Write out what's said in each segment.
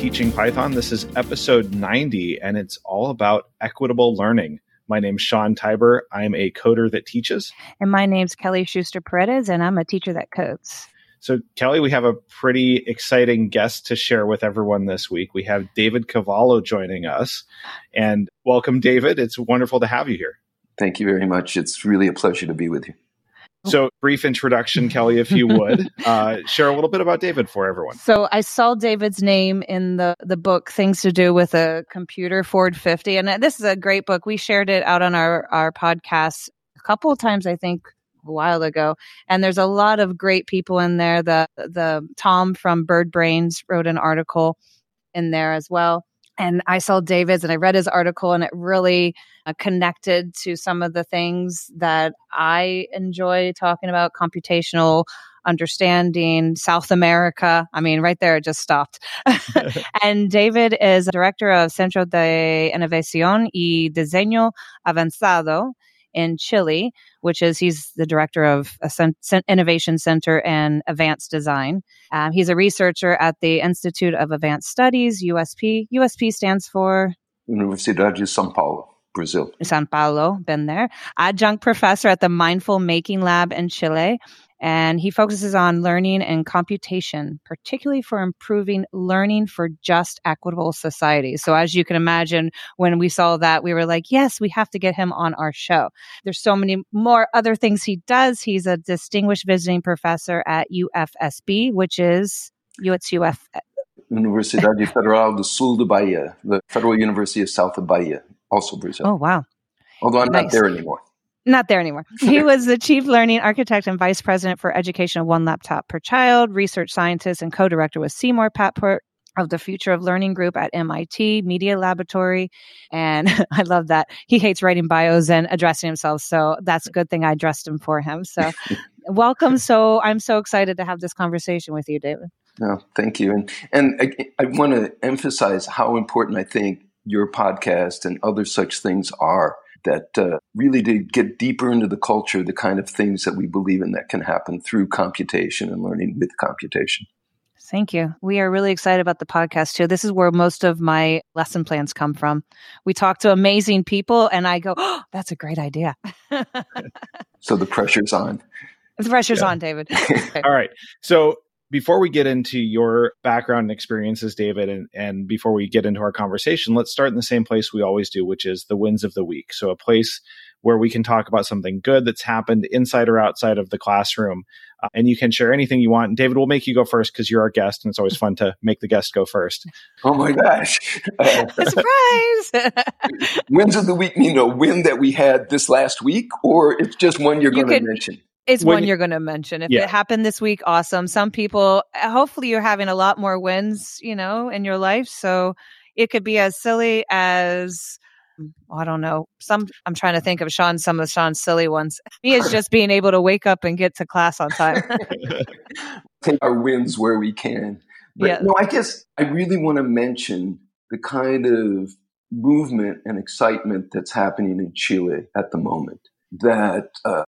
Teaching Python. This is episode 90 and it's all about equitable learning. My name's Sean Tibor. I'm a coder that teaches. And my name's Kelly Schuster Paredes, and I'm a teacher that codes. So, Kelly, we have a pretty exciting guest to share with everyone this week. We have David Cavallo joining us. And welcome, David. It's wonderful to have you here. Thank you very much. It's really a pleasure to be with you. So, brief introduction, Kelly, if you would uh, share a little bit about David for everyone. So, I saw David's name in the the book "Things to Do with a Computer Forward 50," and this is a great book. We shared it out on our our podcast a couple of times, I think, a while ago. And there's a lot of great people in there. The the Tom from Bird Brains wrote an article in there as well and I saw David's and I read his article and it really uh, connected to some of the things that I enjoy talking about computational understanding South America. I mean, right there, it just stopped. and David is director of Centro de Innovación y Diseño Avanzado in Chile, which is he's the director of Innovation Center and Advanced Design. Um, he's a researcher at the Institute of Advanced Studies, USP. USP stands for Universidade de São Paulo. Brazil. Sao Paulo, been there. Adjunct professor at the Mindful Making Lab in Chile and he focuses on learning and computation, particularly for improving learning for just equitable societies. So as you can imagine, when we saw that, we were like, yes, we have to get him on our show. There's so many more other things he does. He's a distinguished visiting professor at UFSB, which is it's UF. Universidade Federal do Sul de Bahia, the Federal University of South of Bahia, also Brazil. Oh, wow. Although I'm nice. not there anymore not there anymore. He was the chief learning architect and vice president for education of One Laptop Per Child, research scientist and co-director with Seymour Papert of the Future of Learning Group at MIT Media Laboratory. And I love that. He hates writing bios and addressing himself. So that's a good thing I addressed him for him. So welcome. So I'm so excited to have this conversation with you, David. No, thank you. And, and I, I want to emphasize how important I think your podcast and other such things are that uh, really to get deeper into the culture, the kind of things that we believe in that can happen through computation and learning with computation. Thank you. We are really excited about the podcast too. This is where most of my lesson plans come from. We talk to amazing people, and I go, oh, that's a great idea. so the pressure's on. The pressure's yeah. on, David. All right. So before we get into your background and experiences, David, and, and before we get into our conversation, let's start in the same place we always do, which is the wins of the week. So, a place where we can talk about something good that's happened inside or outside of the classroom. Uh, and you can share anything you want. And David, we'll make you go first because you're our guest, and it's always fun to make the guest go first. Oh my gosh. Uh, Surprise! wins of the week mean a win that we had this last week, or it's just one you're you going to mention? It's when one you're going to mention. If yeah. it happened this week, awesome. Some people, hopefully, you're having a lot more wins, you know, in your life. So it could be as silly as I don't know. Some I'm trying to think of Sean. Some of Sean's silly ones. Me is just being able to wake up and get to class on time. Take our wins where we can. But yeah. no, I guess I really want to mention the kind of movement and excitement that's happening in Chile at the moment. That uh,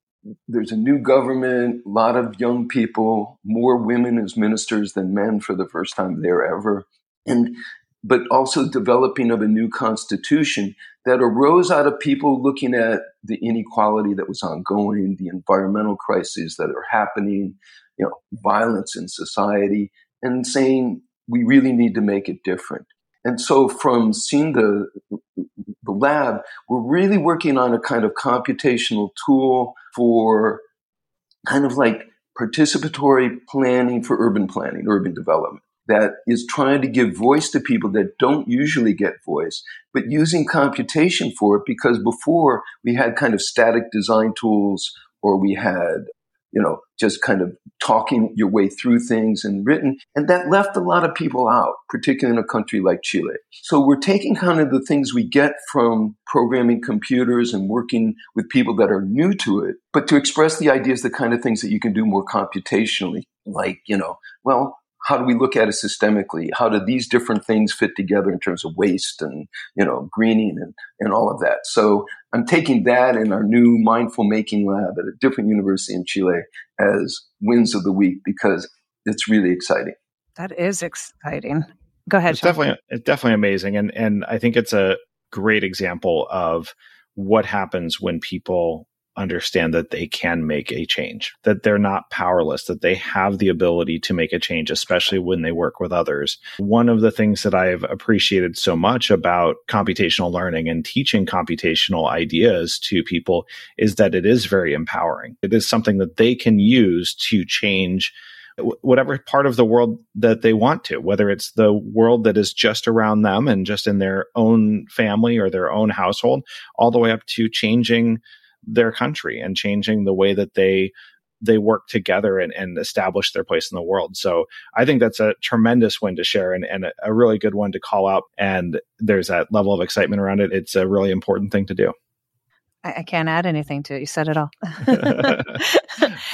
there's a new government, a lot of young people, more women as ministers than men for the first time there ever. And but also developing of a new constitution that arose out of people looking at the inequality that was ongoing, the environmental crises that are happening, you know, violence in society, and saying we really need to make it different. And so from seeing the, the lab, we're really working on a kind of computational tool for kind of like participatory planning for urban planning, urban development that is trying to give voice to people that don't usually get voice, but using computation for it because before we had kind of static design tools or we had you know, just kind of talking your way through things and written. And that left a lot of people out, particularly in a country like Chile. So we're taking kind of the things we get from programming computers and working with people that are new to it, but to express the ideas, the kind of things that you can do more computationally, like, you know, well, how do we look at it systemically? How do these different things fit together in terms of waste and, you know, greening and, and all of that? So I'm taking that in our new mindful making lab at a different university in Chile as wins of the week because it's really exciting. That is exciting. Go ahead. It's definitely it's definitely amazing, and and I think it's a great example of what happens when people understand that they can make a change, that they're not powerless, that they have the ability to make a change, especially when they work with others. One of the things that I've appreciated so much about computational learning and teaching computational ideas to people is that it is very empowering. It is something that they can use to change whatever part of the world that they want to, whether it's the world that is just around them and just in their own family or their own household, all the way up to changing their country and changing the way that they they work together and, and establish their place in the world. So I think that's a tremendous win to share and, and a really good one to call out. And there's that level of excitement around it. It's a really important thing to do. I, I can't add anything to it. You said it all.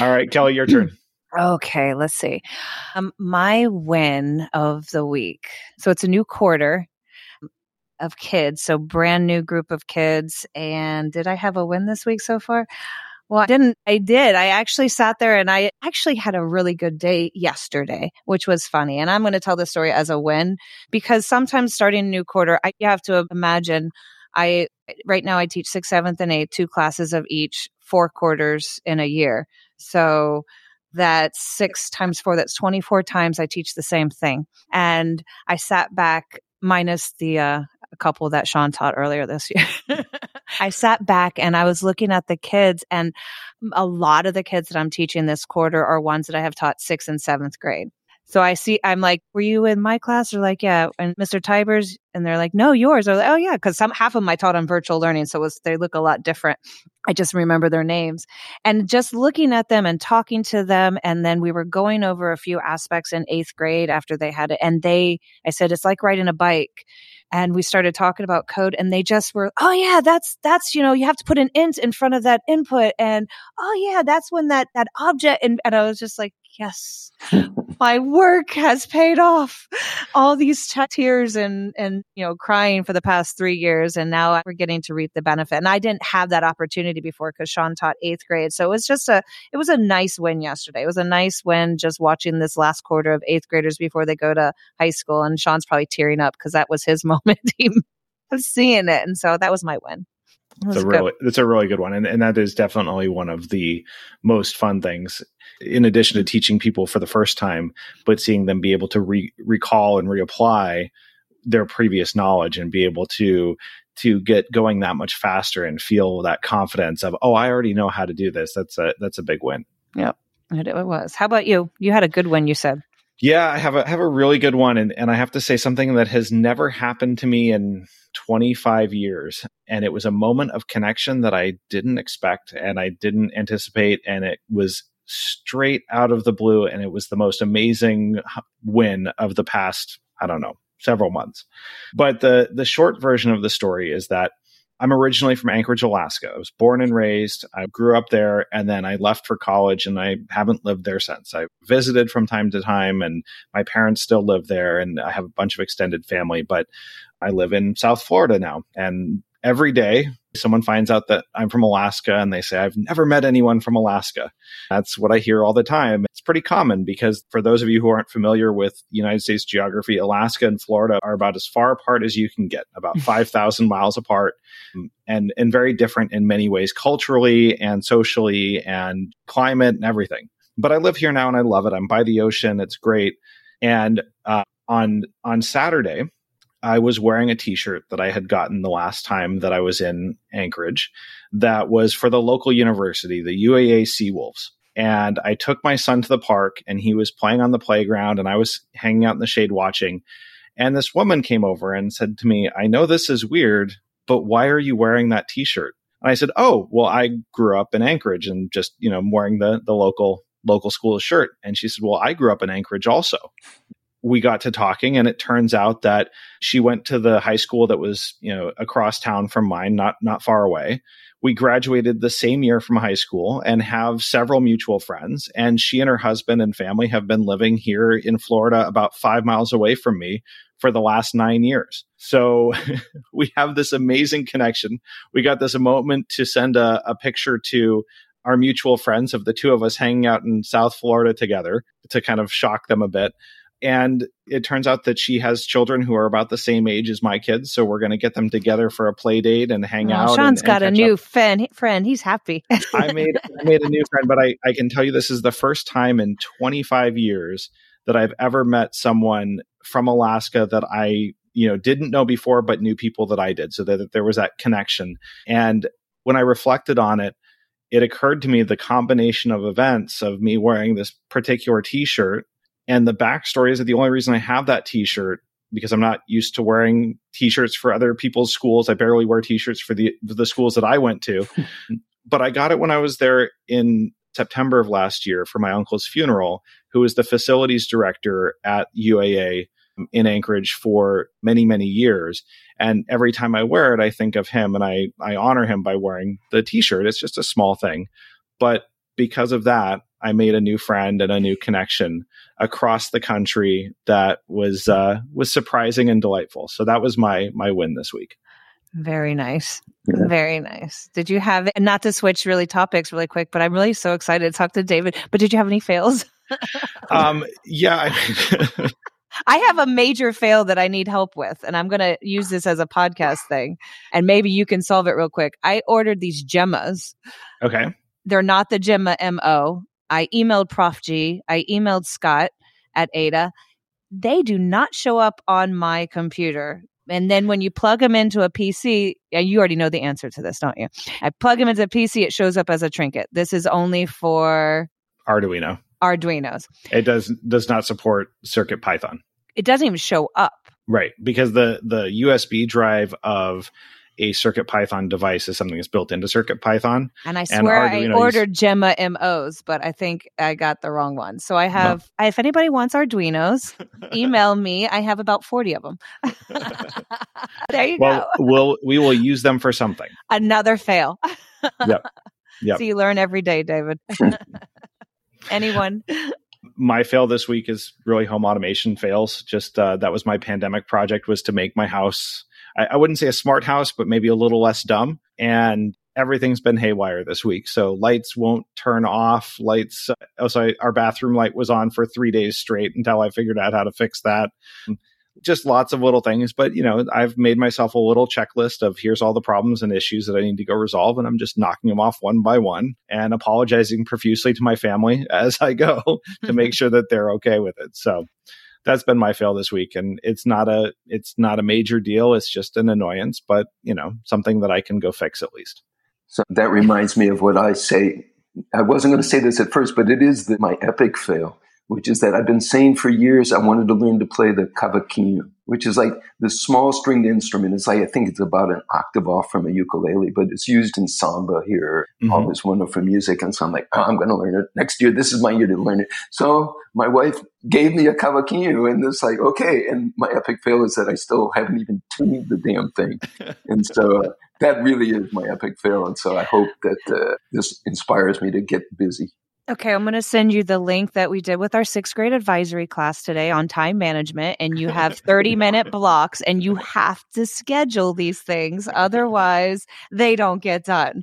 all right, Kelly, your turn. Okay, let's see. Um, my win of the week. So it's a new quarter of kids. So brand new group of kids. And did I have a win this week so far? Well, I didn't. I did. I actually sat there and I actually had a really good day yesterday, which was funny. And I'm going to tell this story as a win because sometimes starting a new quarter, I, you have to imagine. I right now I teach sixth, seventh, and eighth, two classes of each, four quarters in a year. So that's six times four. That's 24 times I teach the same thing. And I sat back minus the uh, a couple that Sean taught earlier this year. Mm. I sat back and I was looking at the kids, and a lot of the kids that I'm teaching this quarter are ones that I have taught sixth and seventh grade. So I see, I'm like, were you in my class? They're like, yeah. And Mr. Tibor's, and they're like, no, yours. They're like, oh yeah, because some half of them I taught on virtual learning, so was, they look a lot different. I just remember their names, and just looking at them and talking to them, and then we were going over a few aspects in eighth grade after they had it, and they, I said, it's like riding a bike and we started talking about code and they just were oh yeah that's that's you know you have to put an int in front of that input and oh yeah that's when that that object and, and i was just like yes, my work has paid off. All these t- tears and, and, you know, crying for the past three years. And now we're getting to reap the benefit. And I didn't have that opportunity before because Sean taught eighth grade. So it was just a, it was a nice win yesterday. It was a nice win just watching this last quarter of eighth graders before they go to high school. And Sean's probably tearing up because that was his moment of seeing it. And so that was my win. It's a really it's a really good one. And and that is definitely one of the most fun things in addition to teaching people for the first time, but seeing them be able to re- recall and reapply their previous knowledge and be able to to get going that much faster and feel that confidence of oh I already know how to do this. That's a that's a big win. Yep, it was. How about you? You had a good win. You said. Yeah, I have a have a really good one, and and I have to say something that has never happened to me in 25 years, and it was a moment of connection that I didn't expect and I didn't anticipate, and it was straight out of the blue, and it was the most amazing win of the past, I don't know, several months. But the the short version of the story is that I'm originally from Anchorage, Alaska. I was born and raised. I grew up there and then I left for college and I haven't lived there since. I visited from time to time and my parents still live there and I have a bunch of extended family, but I live in South Florida now. And every day someone finds out that I'm from Alaska and they say, I've never met anyone from Alaska. That's what I hear all the time. It's pretty common because for those of you who aren't familiar with United States geography, Alaska and Florida are about as far apart as you can get, about 5,000 miles apart and, and very different in many ways, culturally and socially and climate and everything. But I live here now and I love it. I'm by the ocean. It's great. And uh, on on Saturday, I was wearing a t-shirt that I had gotten the last time that I was in Anchorage that was for the local university, the UAA Seawolves. And I took my son to the park and he was playing on the playground and I was hanging out in the shade watching. And this woman came over and said to me, I know this is weird, but why are you wearing that t-shirt? And I said, Oh, well, I grew up in Anchorage and just, you know, I'm wearing the, the local, local school shirt. And she said, Well, I grew up in Anchorage also we got to talking and it turns out that she went to the high school that was you know across town from mine not not far away. We graduated the same year from high school and have several mutual friends and she and her husband and family have been living here in Florida about 5 miles away from me for the last 9 years. So we have this amazing connection. We got this moment to send a, a picture to our mutual friends of the two of us hanging out in South Florida together to kind of shock them a bit and it turns out that she has children who are about the same age as my kids. So we're going to get them together for a play date and hang oh, out. Sean's and, got and a new friend. Friend, he's happy. I made I made a new friend, but I, I can tell you this is the first time in 25 years that I've ever met someone from Alaska that I you know didn't know before, but knew people that I did. So that, that there was that connection. And when I reflected on it, it occurred to me the combination of events of me wearing this particular T-shirt and the backstory is that the only reason I have that T-shirt because I'm not used to wearing T-shirts for other people's schools. I barely wear T-shirts for the the schools that I went to, but I got it when I was there in September of last year for my uncle's funeral, who was the facilities director at UAA um, in Anchorage for many many years. And every time I wear it, I think of him and I I honor him by wearing the T-shirt. It's just a small thing, but because of that, I made a new friend and a new connection across the country that was uh, was surprising and delightful. So that was my my win this week. Very nice. Yeah. Very nice. Did you have not to switch really topics really quick, but I'm really so excited to talk to David. But did you have any fails? um yeah. I have a major fail that I need help with, and I'm going to use this as a podcast thing, and maybe you can solve it real quick. I ordered these gemmas. Okay. They're not the Gemma M0. I emailed Prof G. I emailed Scott at Ada. They do not show up on my computer. And then when you plug them into a PC, and you already know the answer to this, don't you? I plug them into a PC, it shows up as a trinket. This is only for Arduino. Arduinos. It does does not support Circuit Python. It doesn't even show up. Right, because the the USB drive of a Circuit Python device is something that's built into Circuit Python. And I swear and I ordered Gemma M0s, but I think I got the wrong one. So I have, no. if anybody wants Arduinos, email me. I have about 40 of them. there you well, go. we'll, we will use them for something. Another fail. yep. Yep. So you learn every day, David. Anyone? my fail this week is really home automation fails. Just uh, that was my pandemic project was to make my house I, I wouldn't say a smart house, but maybe a little less dumb. And everything's been haywire this week. So lights won't turn off. Lights, uh, oh, sorry, our bathroom light was on for three days straight until I figured out how to fix that. Just lots of little things. But, you know, I've made myself a little checklist of here's all the problems and issues that I need to go resolve. And I'm just knocking them off one by one and apologizing profusely to my family as I go to make sure that they're okay with it. So, that's been my fail this week. And it's not a it's not a major deal. It's just an annoyance but you know something that i can go fix at least. So that reminds me of what i say. I wasn't going to say this at first but it is the, my epic fail which is that I've been saying for years I wanted to learn to play the cavaquinho, which is like the small stringed instrument. It's like I think it's about an octave off from a ukulele, but it's used in samba here, mm-hmm. all this wonderful music. And so I'm like, oh, I'm going to learn it next year. This is my year to learn it. So my wife gave me a cavaquinho, and it's like okay. And my epic fail is that I still haven't even tuned the damn thing, and so. Uh, that really is my epic fail. And so I hope that uh, this inspires me to get busy. Okay, I'm going to send you the link that we did with our sixth grade advisory class today on time management. And you have 30 minute blocks and you have to schedule these things. Otherwise, they don't get done.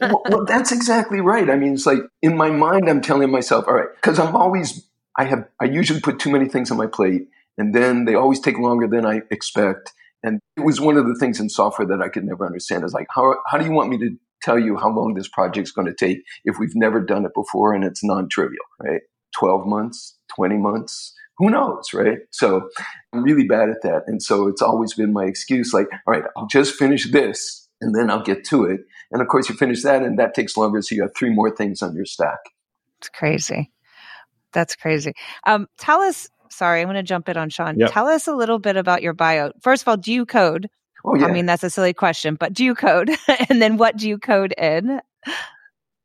well, well, that's exactly right. I mean, it's like in my mind, I'm telling myself, all right, because I'm always, I have, I usually put too many things on my plate and then they always take longer than I expect. And it was one of the things in software that I could never understand is like, how, how do you want me to tell you how long this project's going to take if we've never done it before and it's non-trivial, right? 12 months, 20 months, who knows, right? So I'm really bad at that. And so it's always been my excuse like, all right, I'll just finish this and then I'll get to it. And of course, you finish that and that takes longer. So you have three more things on your stack. It's crazy. That's crazy. Um, tell us, sorry, I'm going to jump in on Sean. Yep. Tell us a little bit about your bio. First of all, do you code? Oh, yeah. I mean, that's a silly question, but do you code? and then what do you code in?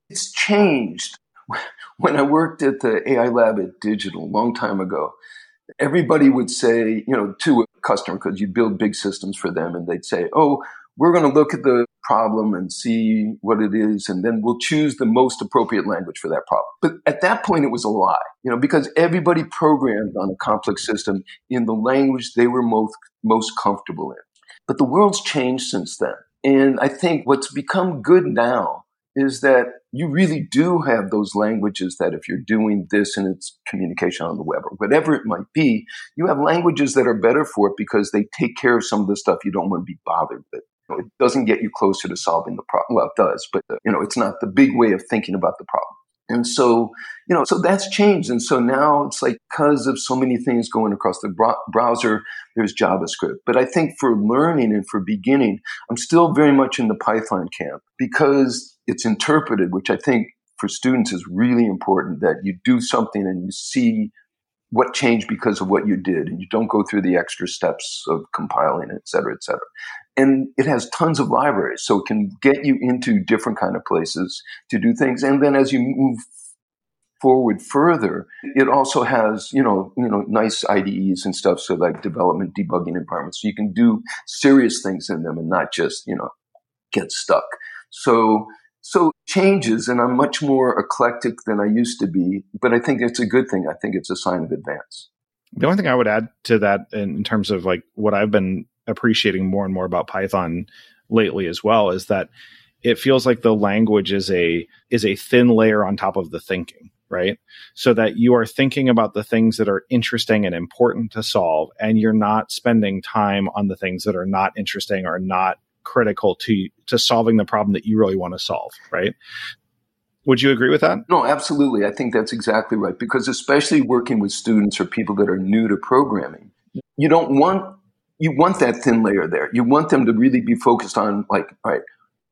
It's changed. When I worked at the AI lab at Digital a long time ago, everybody would say, you know, to a customer, because you build big systems for them, and they'd say, oh, we're going to look at the problem and see what it is, and then we'll choose the most appropriate language for that problem. But at that point, it was a lie, you know, because everybody programmed on a complex system in the language they were most, most comfortable in. But the world's changed since then. And I think what's become good now is that you really do have those languages that if you're doing this and it's communication on the web or whatever it might be, you have languages that are better for it because they take care of some of the stuff you don't want to be bothered with. it doesn't get you closer to solving the problem. Well, it does, but you know, it's not the big way of thinking about the problem. And so, you know, so that's changed. And so now it's like because of so many things going across the browser, there's JavaScript. But I think for learning and for beginning, I'm still very much in the Python camp because it's interpreted, which I think for students is really important that you do something and you see what changed because of what you did and you don't go through the extra steps of compiling et cetera et cetera and it has tons of libraries so it can get you into different kind of places to do things. And then as you move forward further it also has you know you know nice IDEs and stuff so like development debugging environments. So you can do serious things in them and not just you know get stuck. So so changes and I'm much more eclectic than I used to be but I think it's a good thing. I think it's a sign of advance. The only thing I would add to that in terms of like what I've been appreciating more and more about Python lately as well is that it feels like the language is a is a thin layer on top of the thinking right? So that you are thinking about the things that are interesting and important to solve and you're not spending time on the things that are not interesting or not critical to to solving the problem that you really want to solve right? Would you agree with that? No absolutely. I think that's exactly right because especially working with students or people that are new to programming you don't want you want that thin layer there. You want them to really be focused on like, right,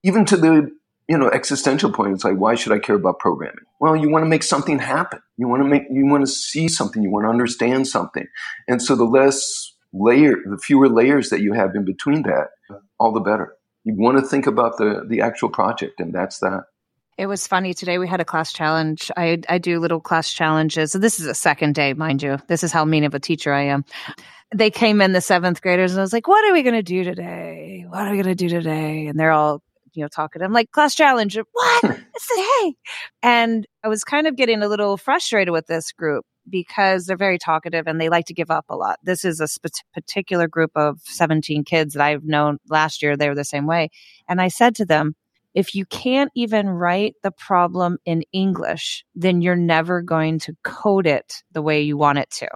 even to the you know existential point. It's like, why should I care about programming? Well, you want to make something happen. You want to make you want to see something. You want to understand something. And so the less layer, the fewer layers that you have in between that, all the better. You want to think about the the actual project, and that's that. It was funny today. We had a class challenge. I I do little class challenges. So this is a second day, mind you. This is how mean of a teacher I am they came in the seventh graders and I was like, what are we going to do today? What are we going to do today? And they're all, you know, talking. I'm like, class challenge. What? Hmm. I said, hey. And I was kind of getting a little frustrated with this group because they're very talkative and they like to give up a lot. This is a sp- particular group of 17 kids that I've known last year. They were the same way. And I said to them, if you can't even write the problem in English, then you're never going to code it the way you want it to.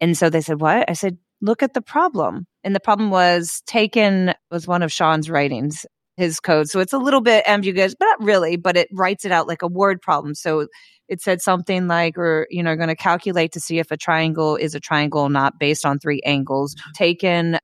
And so they said, What? I said, look at the problem. And the problem was taken was one of Sean's writings, his code. So it's a little bit ambiguous, but not really, but it writes it out like a word problem. So it said something like, or, you know, going to calculate to see if a triangle is a triangle not based on three angles, taken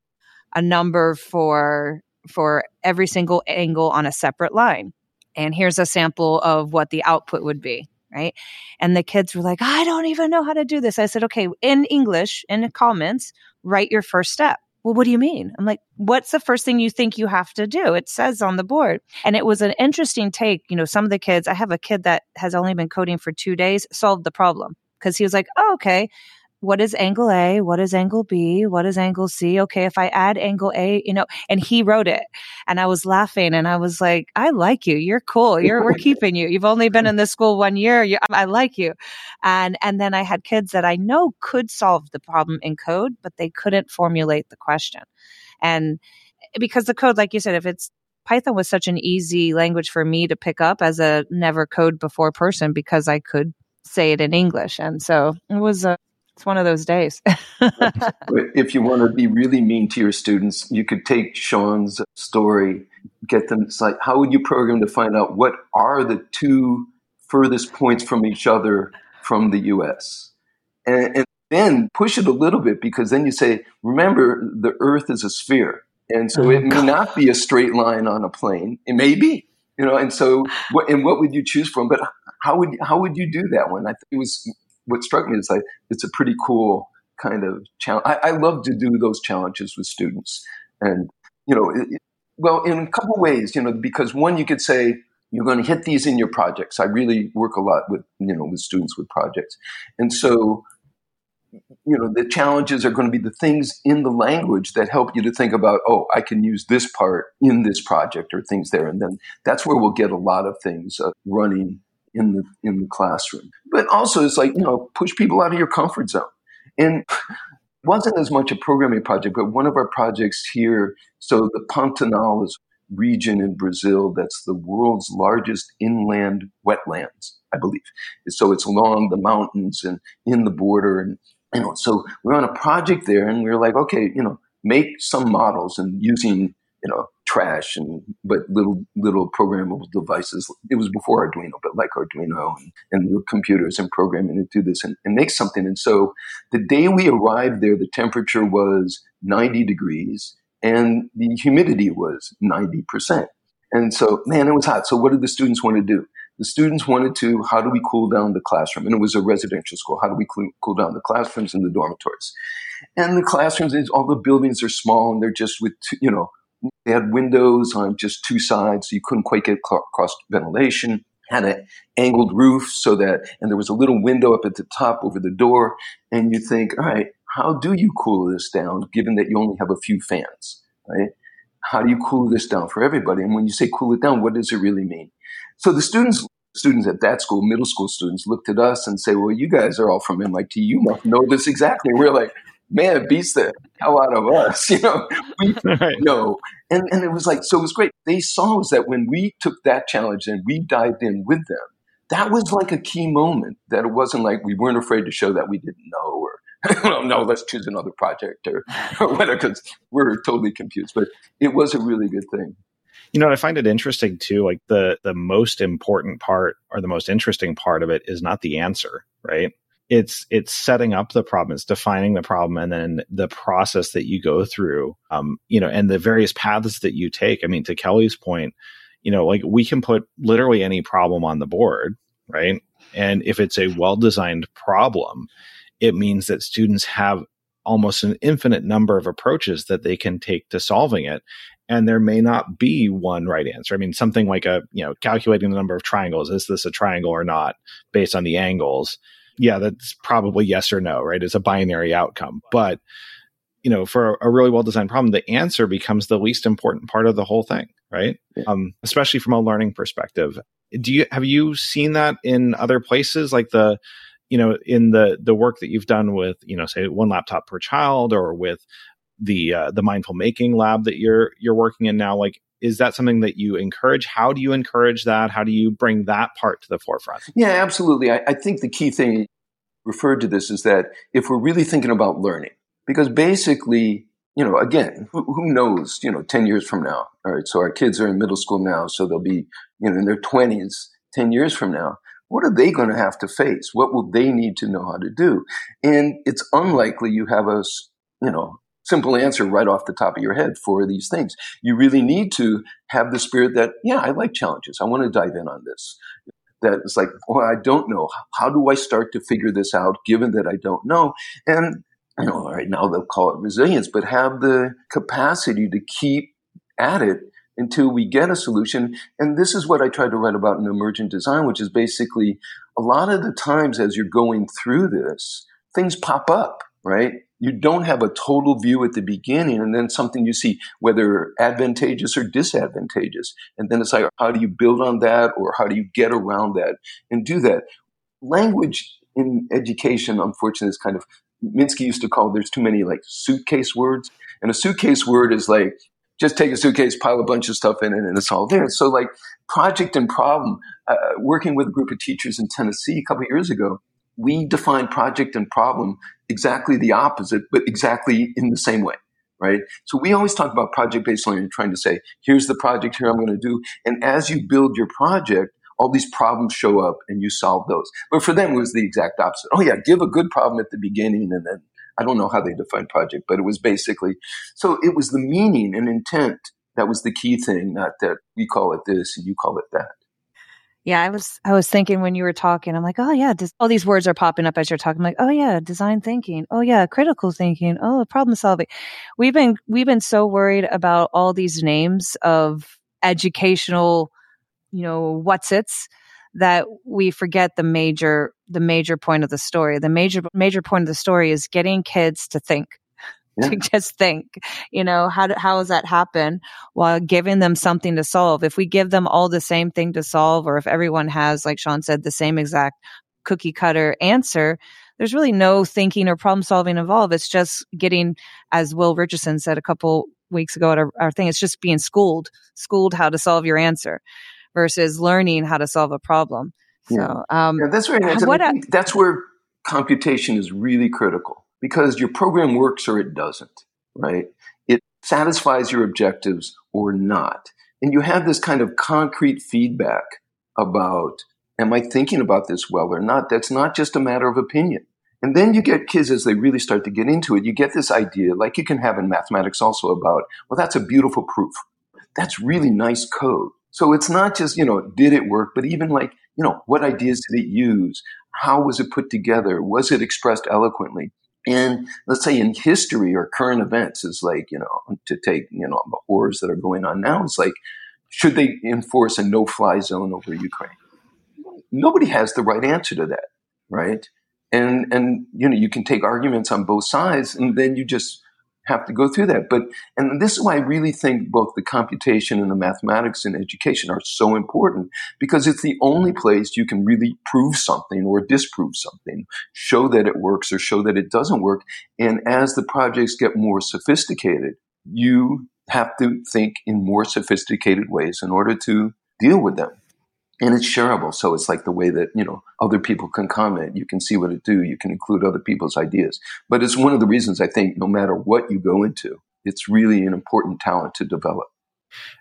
a number for, for every single angle on a separate line. And here's a sample of what the output would be right? And the kids were like, I don't even know how to do this. I said, okay, in English, in the comments, write your first step. Well, what do you mean? I'm like, what's the first thing you think you have to do? It says on the board. And it was an interesting take. You know, some of the kids, I have a kid that has only been coding for two days, solved the problem because he was like, oh, okay, what is angle A? What is angle B? What is angle C? Okay, if I add angle A, you know, and he wrote it. And I was laughing and I was like, I like you. You're cool. You're, we're keeping you. You've only been in this school one year. You, I like you. And, and then I had kids that I know could solve the problem in code, but they couldn't formulate the question. And eh, because the code, like you said, if it's Python was such an easy language for me to pick up as a never code before person because I could say it in English. And so it was a, it's one of those days. if you want to be really mean to your students, you could take Sean's story, get them. It's like, how would you program to find out what are the two furthest points from each other from the U.S. and, and then push it a little bit because then you say, remember, the Earth is a sphere, and so oh, it may God. not be a straight line on a plane. It may be, you know. And so, what, and what would you choose from? But how would how would you do that one? I think it was what struck me is like it's a pretty cool kind of challenge. I, I love to do those challenges with students, and you know, it, well, in a couple ways, you know, because one, you could say you're going to hit these in your projects. I really work a lot with you know with students with projects, and so you know the challenges are going to be the things in the language that help you to think about oh i can use this part in this project or things there and then that's where we'll get a lot of things uh, running in the in the classroom. But also, it's like you know, push people out of your comfort zone. And wasn't as much a programming project, but one of our projects here. So the Pantanal is region in Brazil that's the world's largest inland wetlands, I believe. So it's along the mountains and in the border. And, you know, so we're on a project there and we are like, okay, you know, make some models and using, you know, trash and but little little programmable devices. It was before Arduino, but like Arduino and, and computers and programming to do this and, and make something. And so the day we arrived there, the temperature was 90 degrees and the humidity was 90%. And so, man, it was hot. So what did the students want to do? The students wanted to, how do we cool down the classroom? And it was a residential school. How do we cool down the classrooms and the dormitories? And the classrooms, all the buildings are small and they're just with, you know, they had windows on just two sides, so you couldn't quite get cross ventilation. Had an angled roof so that, and there was a little window up at the top over the door. And you think, all right, how do you cool this down given that you only have a few fans, right? How do you cool this down for everybody? And when you say cool it down, what does it really mean? So the students, students at that school, middle school students, looked at us and say, well, you guys are all from MIT. You must know this exactly. We're like, man, it beats the hell out of us. You know, we right. know. And, and it was like, so it was great. They saw us that when we took that challenge and we dived in with them, that was like a key moment that it wasn't like we weren't afraid to show that we didn't know or, well, no, let's choose another project or, or whatever, because we're totally confused. But it was a really good thing. You know, I find it interesting too. Like the the most important part or the most interesting part of it is not the answer, right? It's it's setting up the problem it's defining the problem and then the process that you go through um you know and the various paths that you take i mean to kelly's point you know like we can put literally any problem on the board right and if it's a well designed problem it means that students have almost an infinite number of approaches that they can take to solving it and there may not be one right answer. I mean, something like a, you know, calculating the number of triangles. Is this a triangle or not based on the angles? Yeah, that's probably yes or no, right? It's a binary outcome. But, you know, for a really well designed problem, the answer becomes the least important part of the whole thing, right? Yeah. Um, especially from a learning perspective. Do you have you seen that in other places like the, you know, in the the work that you've done with, you know, say one laptop per child or with the uh, the mindful making lab that you're you're working in now like is that something that you encourage? How do you encourage that? How do you bring that part to the forefront? Yeah, absolutely. I, I think the key thing referred to this is that if we're really thinking about learning, because basically, you know, again, who, who, knows, you know, 10 years from now, all right, so our kids are in middle school now, so they'll be, you know, in their 20s 10 years from now. What are they going to have to face? What will they need to know how to do? And it's unlikely you have a, you know, simple answer right off the top of your head for these things. You really need to have the spirit that, yeah, I like challenges. I want to dive in on this. That is like, well, I don't know. How do I start to figure this out given that I don't know? And, you know, right now they'll call it resilience, but have the capacity to keep at it until we get a solution. And this is what I try to write about in emergent design, which is basically a lot of the times as you're going through this, things pop up, right? you don't have a total view at the beginning and then something you see whether advantageous or disadvantageous. And then it's like how do you build on that or how do you get around that and do that? Language in education unfortunately is kind of minsky used to call there's too many like suitcase words. And a suitcase word is like just take a suitcase pile a bunch of stuff in it and it's all there. So like project and problem uh, working with a group of teachers in tennessee a couple years ago we define project and problem exactly the opposite, but exactly in the same way, right? So we always talk about project based learning, trying to say, here's the project, here I'm going to do. And as you build your project, all these problems show up and you solve those. But for them, it was the exact opposite. Oh, yeah, give a good problem at the beginning and then I don't know how they define project, but it was basically so it was the meaning and intent that was the key thing, not that we call it this and you call it that. Yeah, I was I was thinking when you were talking, I'm like, oh yeah, des- all these words are popping up as you're talking. I'm like, oh yeah, design thinking. Oh yeah, critical thinking. Oh, problem solving. We've been we've been so worried about all these names of educational, you know, what's its that we forget the major the major point of the story. The major major point of the story is getting kids to think yeah. to just think, you know, how, do, how does that happen while giving them something to solve? If we give them all the same thing to solve, or if everyone has, like Sean said, the same exact cookie cutter answer, there's really no thinking or problem solving involved. It's just getting, as Will Richardson said a couple weeks ago at our, our thing. It's just being schooled, schooled how to solve your answer versus learning how to solve a problem. So um, yeah, that's nice. What I, that's where computation is really critical because your program works or it doesn't, right? It satisfies your objectives or not. And you have this kind of concrete feedback about, am I thinking about this well or not? That's not just a matter of opinion. And then you get kids as they really start to get into it, you get this idea, like you can have in mathematics also about, well, that's a beautiful proof. That's really nice code. So it's not just, you know, did it work, but even like, you know, what ideas did it use? How was it put together? Was it expressed eloquently? And let's say in history or current events is like, you know, to take, you know, the horrors that are going on now, it's like, should they enforce a no fly zone over Ukraine? Nobody has the right answer to that, right? And, and, you know, you can take arguments on both sides and then you just have to go through that. But, and this is why I really think both the computation and the mathematics in education are so important because it's the only place you can really prove something or disprove something, show that it works or show that it doesn't work. And as the projects get more sophisticated, you have to think in more sophisticated ways in order to deal with them and it's shareable. So it's like the way that, you know, other people can comment. You can see what it do. You can include other people's ideas. But it's one of the reasons I think no matter what you go into, it's really an important talent to develop.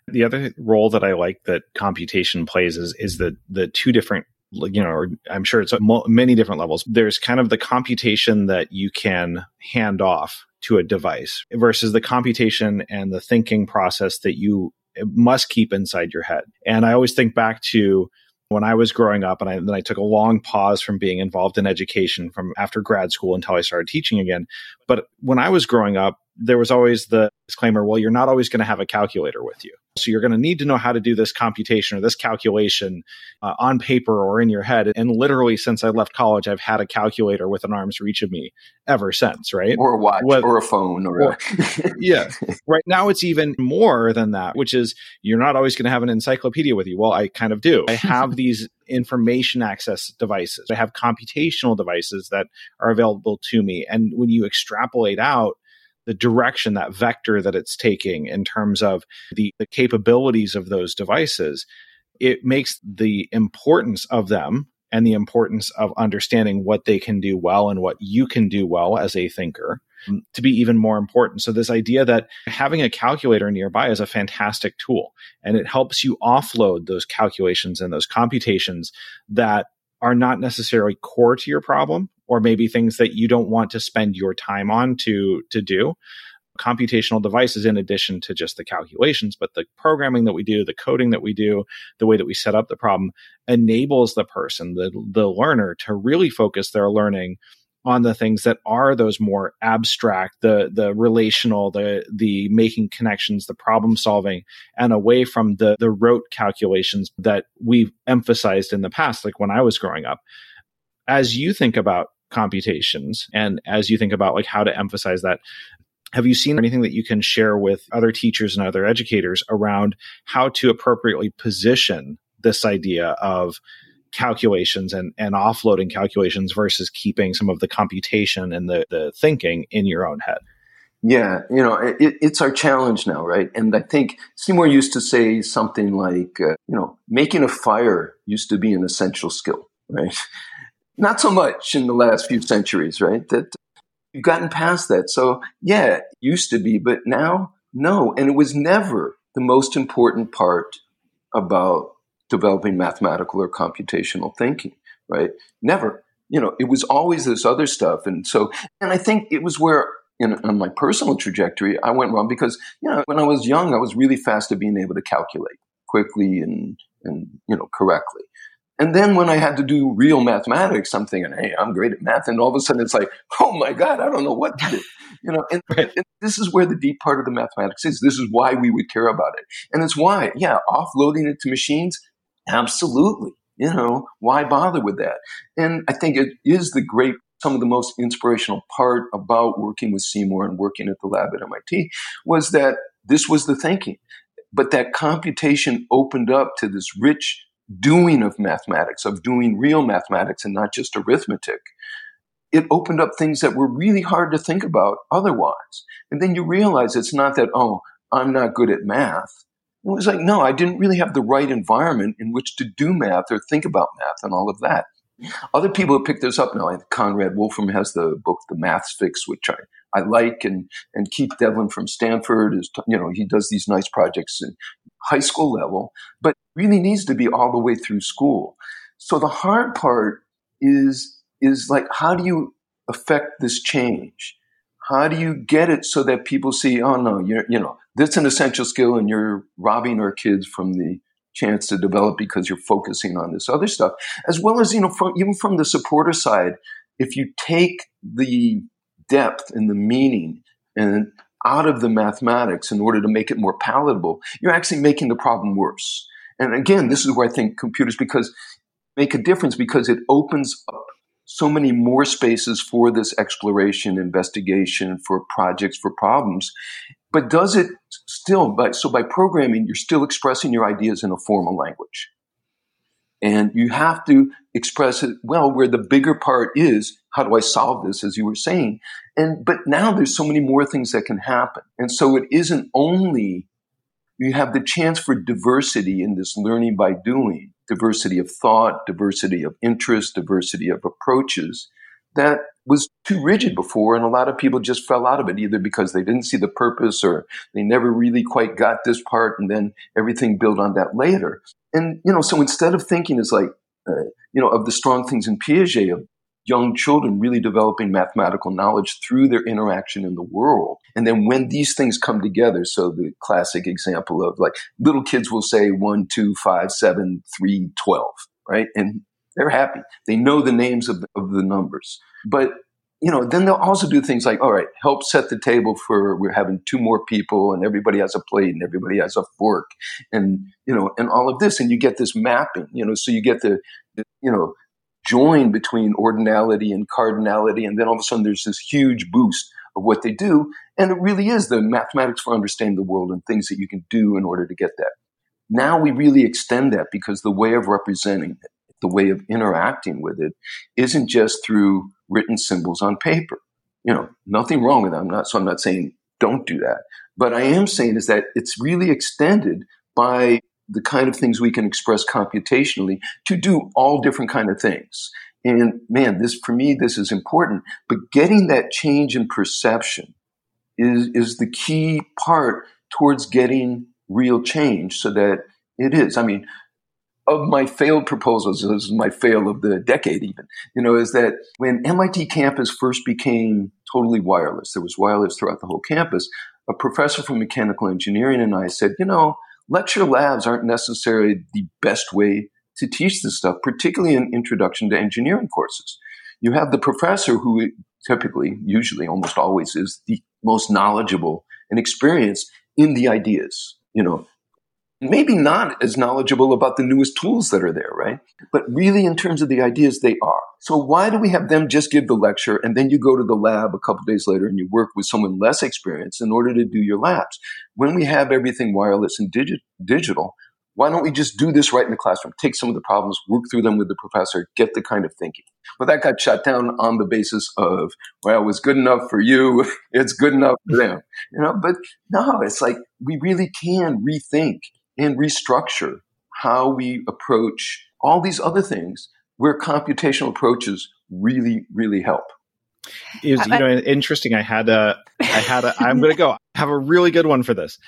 The other role that I like that computation plays is, is the, the two different you know, I'm sure it's many different levels. There's kind of the computation that you can hand off to a device versus the computation and the thinking process that you must keep inside your head. And I always think back to when I was growing up, and I, then I took a long pause from being involved in education from after grad school until I started teaching again. But when I was growing up, there was always the disclaimer well, you're not always going to have a calculator with you. So you're going to need to know how to do this computation or this calculation uh, on paper or in your head. And literally, since I left college, I've had a calculator with an arm's reach of me ever since, right? Or a watch Whether, or a phone or, or yeah. Right now, it's even more than that, which is you're not always going to have an encyclopedia with you. Well, I kind of do. I have these information access devices. I have computational devices that are available to me. And when you extrapolate out, the direction, that vector that it's taking in terms of the, the capabilities of those devices, it makes the importance of them and the importance of understanding what they can do well and what you can do well as a thinker um, to be even more important. So, this idea that having a calculator nearby is a fantastic tool and it helps you offload those calculations and those computations that are not necessarily core to your problem or maybe things that you don't want to spend your time on to to do. Computational devices in addition to just the calculations but the programming that we do the coding that we do the way that we set up the problem enables the person the the learner to really focus their learning on the things that are those more abstract the the relational the the making connections the problem solving and away from the the rote calculations that we've emphasized in the past like when i was growing up. As you think about computations and as you think about like how to emphasize that have you seen anything that you can share with other teachers and other educators around how to appropriately position this idea of calculations and, and offloading calculations versus keeping some of the computation and the, the thinking in your own head. Yeah, you know, it, it's our challenge now, right? And I think Seymour used to say something like, uh, you know, making a fire used to be an essential skill, right? Not so much in the last few centuries, right? That you've gotten past that. So, yeah, used to be, but now, no. And it was never the most important part about developing mathematical or computational thinking, right? Never. You know, it was always this other stuff. And so, and I think it was where, in, on my personal trajectory, I went wrong because, you know, when I was young, I was really fast at being able to calculate quickly and, and, you know, correctly. And then when I had to do real mathematics, I'm thinking, hey, I'm great at math. And all of a sudden it's like, oh my God, I don't know what to do. You know, and, right. and, this is where the deep part of the mathematics is. This is why we would care about it. And it's why, yeah, offloading it to machines, Absolutely. You know, why bother with that? And I think it is the great, some of the most inspirational part about working with Seymour and working at the lab at MIT was that this was the thinking. But that computation opened up to this rich doing of mathematics, of doing real mathematics and not just arithmetic. It opened up things that were really hard to think about otherwise. And then you realize it's not that, oh, I'm not good at math. It was like, no, I didn't really have the right environment in which to do math or think about math and all of that. Other people have picked this up now. Conrad Wolfram has the book The Maths Fix, which I, I like, and and Keith Devlin from Stanford is you know he does these nice projects in high school level, but really needs to be all the way through school. So the hard part is is like how do you affect this change? How do you get it so that people see, oh no, you're you know that's an essential skill, and you're robbing our kids from the chance to develop because you're focusing on this other stuff, as well as you know, from, even from the supporter side, if you take the depth and the meaning and out of the mathematics in order to make it more palatable, you're actually making the problem worse. And again, this is where I think computers because make a difference because it opens up so many more spaces for this exploration, investigation, for projects, for problems. But does it still, but so by programming, you're still expressing your ideas in a formal language. And you have to express it well where the bigger part is, how do I solve this, as you were saying? And but now there's so many more things that can happen. And so it isn't only you have the chance for diversity in this learning by doing, diversity of thought, diversity of interest, diversity of approaches that was too rigid before, and a lot of people just fell out of it either because they didn't see the purpose or they never really quite got this part, and then everything built on that later. And you know, so instead of thinking as like uh, you know of the strong things in Piaget of young children really developing mathematical knowledge through their interaction in the world. And then when these things come together, so the classic example of like little kids will say one, two, five, seven, three, twelve, right? And they're happy. They know the names of, of the numbers. But you know, then they'll also do things like, all right, help set the table for we're having two more people and everybody has a plate and everybody has a fork and you know, and all of this, and you get this mapping, you know, so you get the, the you know, join between ordinality and cardinality, and then all of a sudden there's this huge boost of what they do, and it really is the mathematics for understanding the world and things that you can do in order to get that. Now we really extend that because the way of representing it the way of interacting with it isn't just through written symbols on paper. You know, nothing wrong with that. I'm not, so I'm not saying don't do that. But I am saying is that it's really extended by the kind of things we can express computationally to do all different kind of things. And man, this for me, this is important. But getting that change in perception is is the key part towards getting real change so that it is. I mean, of my failed proposals, this is my fail of the decade even, you know, is that when MIT campus first became totally wireless, there was wireless throughout the whole campus, a professor from mechanical engineering and I said, you know, lecture labs aren't necessarily the best way to teach this stuff, particularly in introduction to engineering courses. You have the professor who typically, usually, almost always is the most knowledgeable and experienced in the ideas. You know, maybe not as knowledgeable about the newest tools that are there, right? But really, in terms of the ideas, they are. So why do we have them just give the lecture and then you go to the lab a couple days later and you work with someone less experienced in order to do your labs? When we have everything wireless and digi- digital, why don't we just do this right in the classroom? Take some of the problems, work through them with the professor, get the kind of thinking. But that got shut down on the basis of, well, it was good enough for you. It's good enough for them. You know, but no, it's like we really can rethink and restructure how we approach all these other things where computational approaches really, really help. Is you know interesting. I had a, I had a. I'm going to go. Have a really good one for this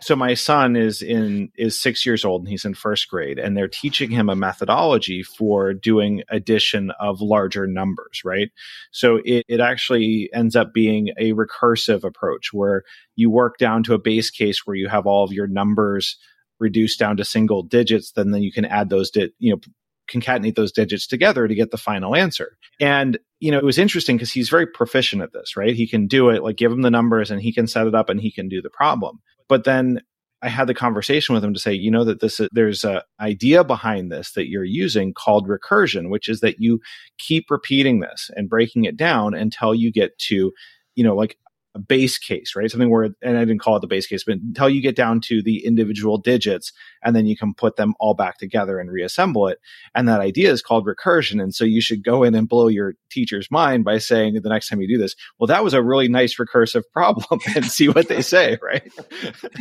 so my son is in is six years old and he's in first grade and they're teaching him a methodology for doing addition of larger numbers right so it, it actually ends up being a recursive approach where you work down to a base case where you have all of your numbers reduced down to single digits then then you can add those di- you know concatenate those digits together to get the final answer. And, you know, it was interesting because he's very proficient at this, right? He can do it, like give him the numbers and he can set it up and he can do the problem. But then I had the conversation with him to say, you know, that this uh, there's a idea behind this that you're using called recursion, which is that you keep repeating this and breaking it down until you get to, you know, like base case, right? Something where, and I didn't call it the base case, but until you get down to the individual digits and then you can put them all back together and reassemble it. And that idea is called recursion. And so you should go in and blow your teacher's mind by saying the next time you do this, well, that was a really nice recursive problem and see what they say, right?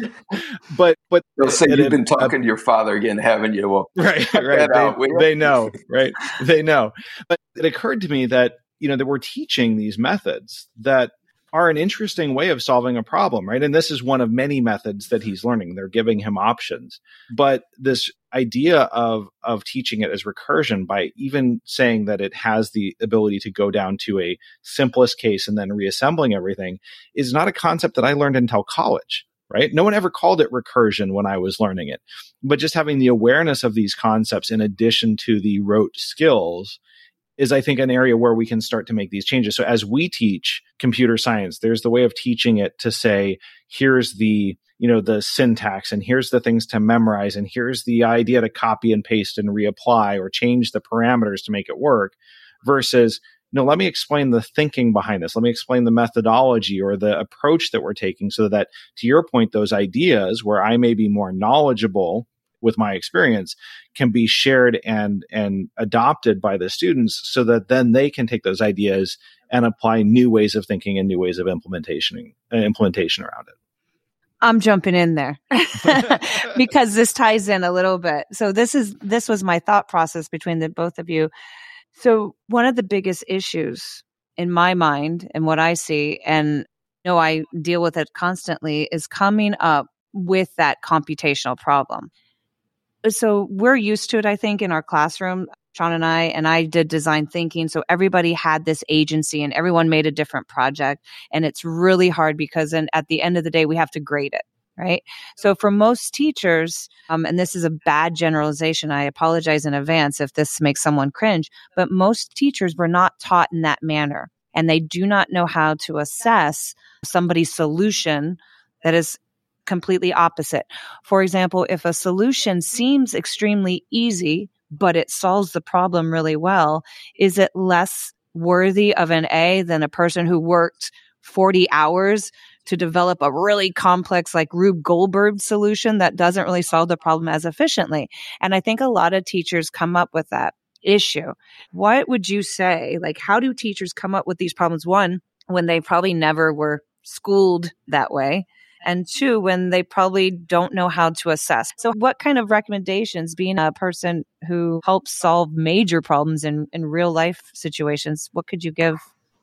but, but they'll say you've been talking uh, to your father again, haven't you? Well, right, right. They, out, they know, right? They know. But it occurred to me that you know that we're teaching these methods that are an interesting way of solving a problem, right? And this is one of many methods that he's learning. They're giving him options. But this idea of of teaching it as recursion by even saying that it has the ability to go down to a simplest case and then reassembling everything is not a concept that I learned until college right? No one ever called it recursion when I was learning it. But just having the awareness of these concepts in addition to the rote skills is I think an area where we can start to make these changes. So as we teach computer science, there's the way of teaching it to say, here's the, you know, the syntax and here's the things to memorize and here's the idea to copy and paste and reapply or change the parameters to make it work versus no, let me explain the thinking behind this. Let me explain the methodology or the approach that we're taking so that to your point, those ideas where I may be more knowledgeable with my experience can be shared and and adopted by the students so that then they can take those ideas and apply new ways of thinking and new ways of implementation uh, implementation around it I'm jumping in there because this ties in a little bit. So this is this was my thought process between the both of you. So one of the biggest issues in my mind and what I see and know I deal with it constantly is coming up with that computational problem so we're used to it, I think, in our classroom. Sean and I, and I did design thinking. So everybody had this agency and everyone made a different project. And it's really hard because then at the end of the day, we have to grade it. Right. So for most teachers, um, and this is a bad generalization, I apologize in advance if this makes someone cringe, but most teachers were not taught in that manner and they do not know how to assess somebody's solution that is completely opposite. For example, if a solution seems extremely easy, but it solves the problem really well, is it less worthy of an A than a person who worked 40 hours to develop a really complex like Rube Goldberg solution that doesn't really solve the problem as efficiently. And I think a lot of teachers come up with that issue. What would you say? Like, how do teachers come up with these problems? One, when they probably never were schooled that way and two, when they probably don't know how to assess. So, what kind of recommendations, being a person who helps solve major problems in, in real life situations, what could you give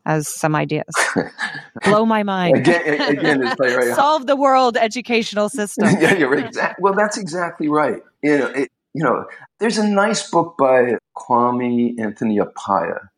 as some ideas. Blow my mind. again, again like, right, Solve the world educational system. yeah, you're exactly. Well, that's exactly right. You know, it, you know, there's a nice book by Kwame Anthony Appiah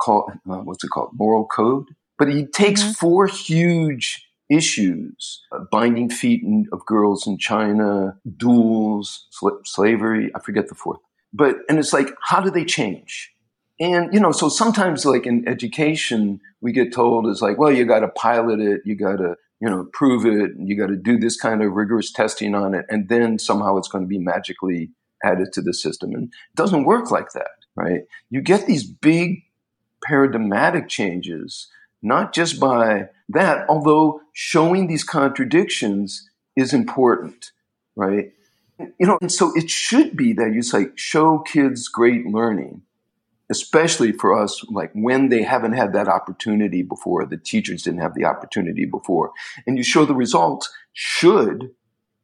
called uh, what's it called, Moral Code. But he takes mm-hmm. four huge issues uh, binding feet of girls in China, duels, sl- slavery, I forget the fourth. But, and it's like, how do they change? And, you know, so sometimes like in education, we get told is like, well, you got to pilot it, you got to, you know, prove it, you got to do this kind of rigorous testing on it, and then somehow it's going to be magically added to the system. And it doesn't work like that, right? You get these big paradigmatic changes not just by that, although showing these contradictions is important, right? You know, and so it should be that you say, show kids great learning, especially for us, like when they haven't had that opportunity before, the teachers didn't have the opportunity before, and you show the results, should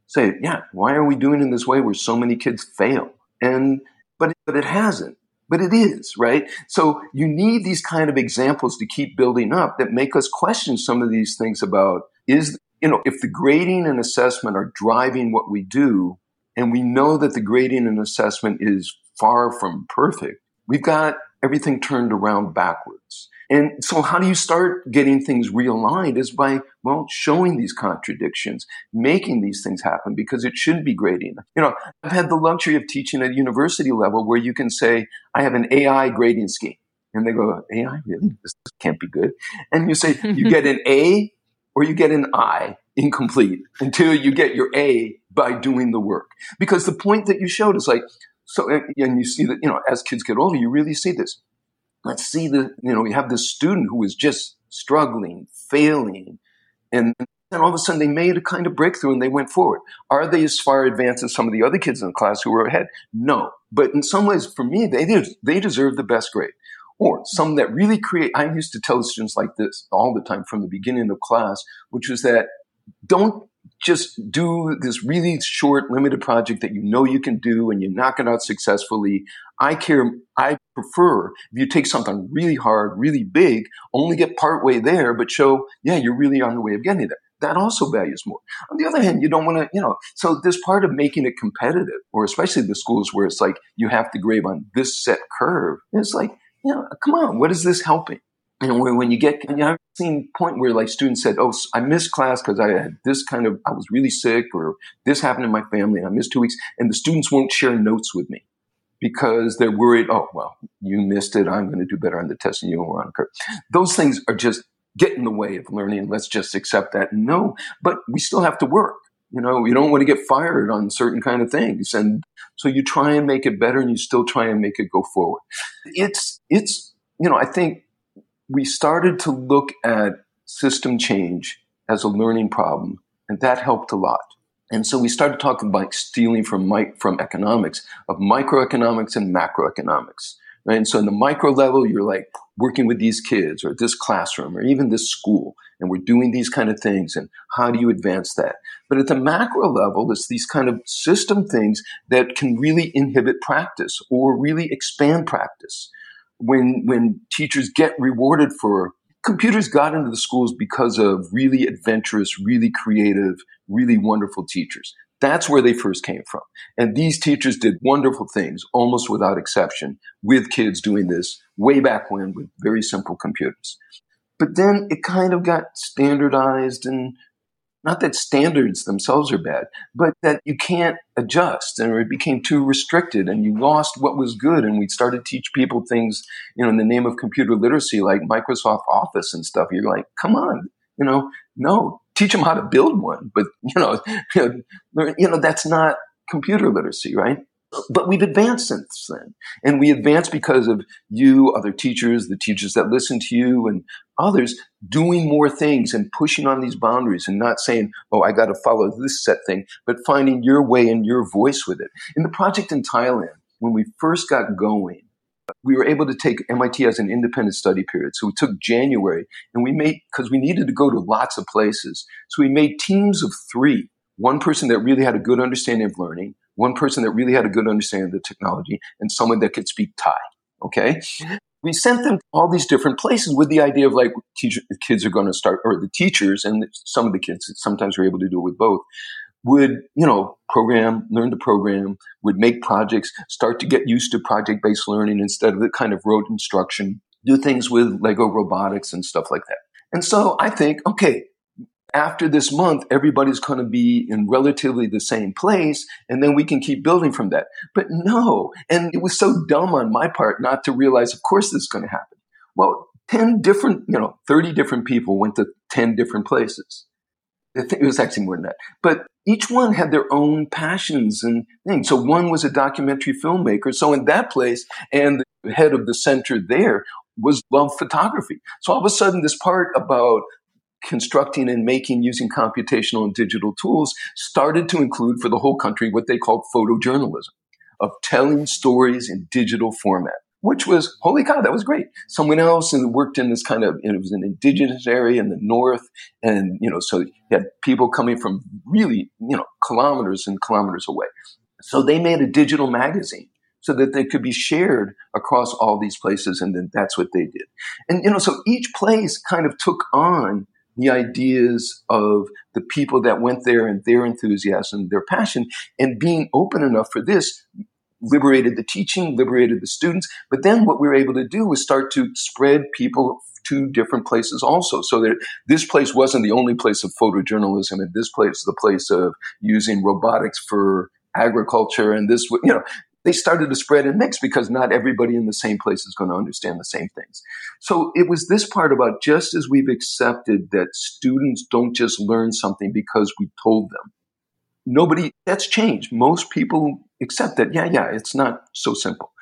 say, yeah, why are we doing it in this way where so many kids fail? And, but, but it hasn't but it is, right? So you need these kind of examples to keep building up that make us question some of these things about is, you know, if the grading and assessment are driving what we do, and we know that the grading and assessment is far from perfect, we've got everything turned around backwards. And so how do you start getting things realigned is by, well, showing these contradictions, making these things happen because it shouldn't be grading. You know, I've had the luxury of teaching at university level where you can say, I have an AI grading scheme. And they go, AI, really? This can't be good. And you say, you get an A or you get an I, incomplete, until you get your A by doing the work. Because the point that you showed is like, so, and you see that, you know, as kids get older, you really see this let's see the, you know, we have this student who is just struggling, failing, And then all of a sudden they made a kind of breakthrough and they went forward. Are they as far advanced as some of the other kids in the class who were ahead? No. But in some ways, for me, they, they deserve the best grade. Or some that really create, I used to tell students like this all the time from the beginning of class, which was that don't just do this really short, limited project that you know you can do and you knock it out successfully. I care, I prefer if you take something really hard, really big, only get part way there, but show, yeah, you're really on the way of getting there. That also values more. On the other hand, you don't want to, you know, so this part of making it competitive, or especially the schools where it's like you have to grade on this set curve. It's like, you know, come on, what is this helping? And where, when you get, you know, I've seen point where like students said, "Oh, I missed class because I had this kind of, I was really sick, or this happened in my family, and I missed two weeks." And the students won't share notes with me because they're worried. Oh, well, you missed it. I'm going to do better on the test, and you were on curve. Those things are just get in the way of learning. Let's just accept that. No, but we still have to work. You know, you don't want to get fired on certain kind of things, and so you try and make it better, and you still try and make it go forward. It's it's you know, I think we started to look at system change as a learning problem, and that helped a lot. And so we started talking about stealing from from economics of microeconomics and macroeconomics. Right? And so in the micro level, you're like working with these kids or this classroom or even this school, and we're doing these kind of things. And how do you advance that? But at the macro level, it's these kind of system things that can really inhibit practice or really expand practice when when teachers get rewarded for computers got into the schools because of really adventurous, really creative, really wonderful teachers. That's where they first came from. And these teachers did wonderful things, almost without exception, with kids doing this way back when with very simple computers. But then it kind of got standardized and not that standards themselves are bad, but that you can't adjust and it became too restricted and you lost what was good. And we started to teach people things, you know, in the name of computer literacy, like Microsoft Office and stuff. You're like, come on, you know, no, teach them how to build one. But, you know, you know, that's not computer literacy, right? But we've advanced since then. And we advanced because of you, other teachers, the teachers that listen to you, and others doing more things and pushing on these boundaries and not saying, oh, I got to follow this set thing, but finding your way and your voice with it. In the project in Thailand, when we first got going, we were able to take MIT as an independent study period. So we took January and we made, because we needed to go to lots of places. So we made teams of three. One person that really had a good understanding of learning, one person that really had a good understanding of the technology, and someone that could speak Thai. Okay. Mm-hmm. We sent them to all these different places with the idea of like teacher, the kids are going to start, or the teachers and some of the kids sometimes are able to do it with both would, you know, program, learn to program, would make projects, start to get used to project based learning instead of the kind of rote instruction, do things with Lego robotics and stuff like that. And so I think, okay, after this month, everybody's going to be in relatively the same place, and then we can keep building from that. But no, and it was so dumb on my part not to realize, of course, this is going to happen. Well, 10 different, you know, 30 different people went to 10 different places. It was actually more than that. But each one had their own passions and things. So one was a documentary filmmaker. So in that place, and the head of the center there was love photography. So all of a sudden, this part about constructing and making using computational and digital tools started to include for the whole country what they called photojournalism of telling stories in digital format which was holy cow that was great. Someone else and worked in this kind of it was an indigenous area in the north and you know so you had people coming from really you know kilometers and kilometers away. So they made a digital magazine so that they could be shared across all these places and then that's what they did. And you know so each place kind of took on the ideas of the people that went there and their enthusiasm, their passion, and being open enough for this liberated the teaching, liberated the students. But then what we were able to do was start to spread people to different places also. So that this place wasn't the only place of photojournalism, and this place the place of using robotics for agriculture, and this, you know, they started to spread and mix because not everybody in the same place is going to understand the same things. So it was this part about just as we've accepted that students don't just learn something because we told them. Nobody, that's changed. Most people accept that, yeah, yeah, it's not so simple.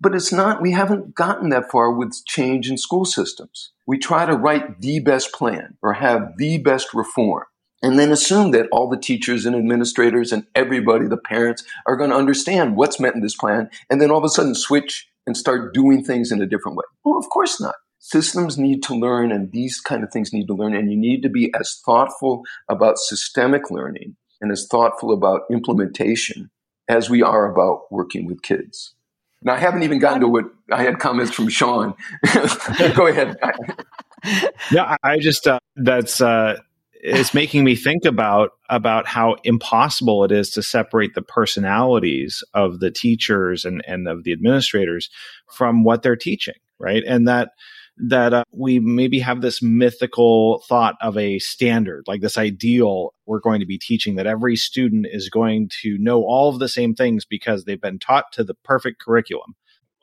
But it's not, we haven't gotten that far with change in school systems. We try to write the best plan or have the best reform and then assume that all the teachers and administrators and everybody, the parents, are going to understand what's meant in this plan and then all of a sudden switch and start doing things in a different way. Well, of course not. Systems need to learn and these kind of things need to learn and you need to be as thoughtful about systemic learning and as thoughtful about implementation as we are about working with kids. Now, I haven't even gotten to what I had comments from Sean. Go ahead. yeah, I just uh, that's uh, it's making me think about about how impossible it is to separate the personalities of the teachers and and of the administrators from what they're teaching, right? And that that uh, we maybe have this mythical thought of a standard, like this ideal we're going to be teaching that every student is going to know all of the same things because they've been taught to the perfect curriculum.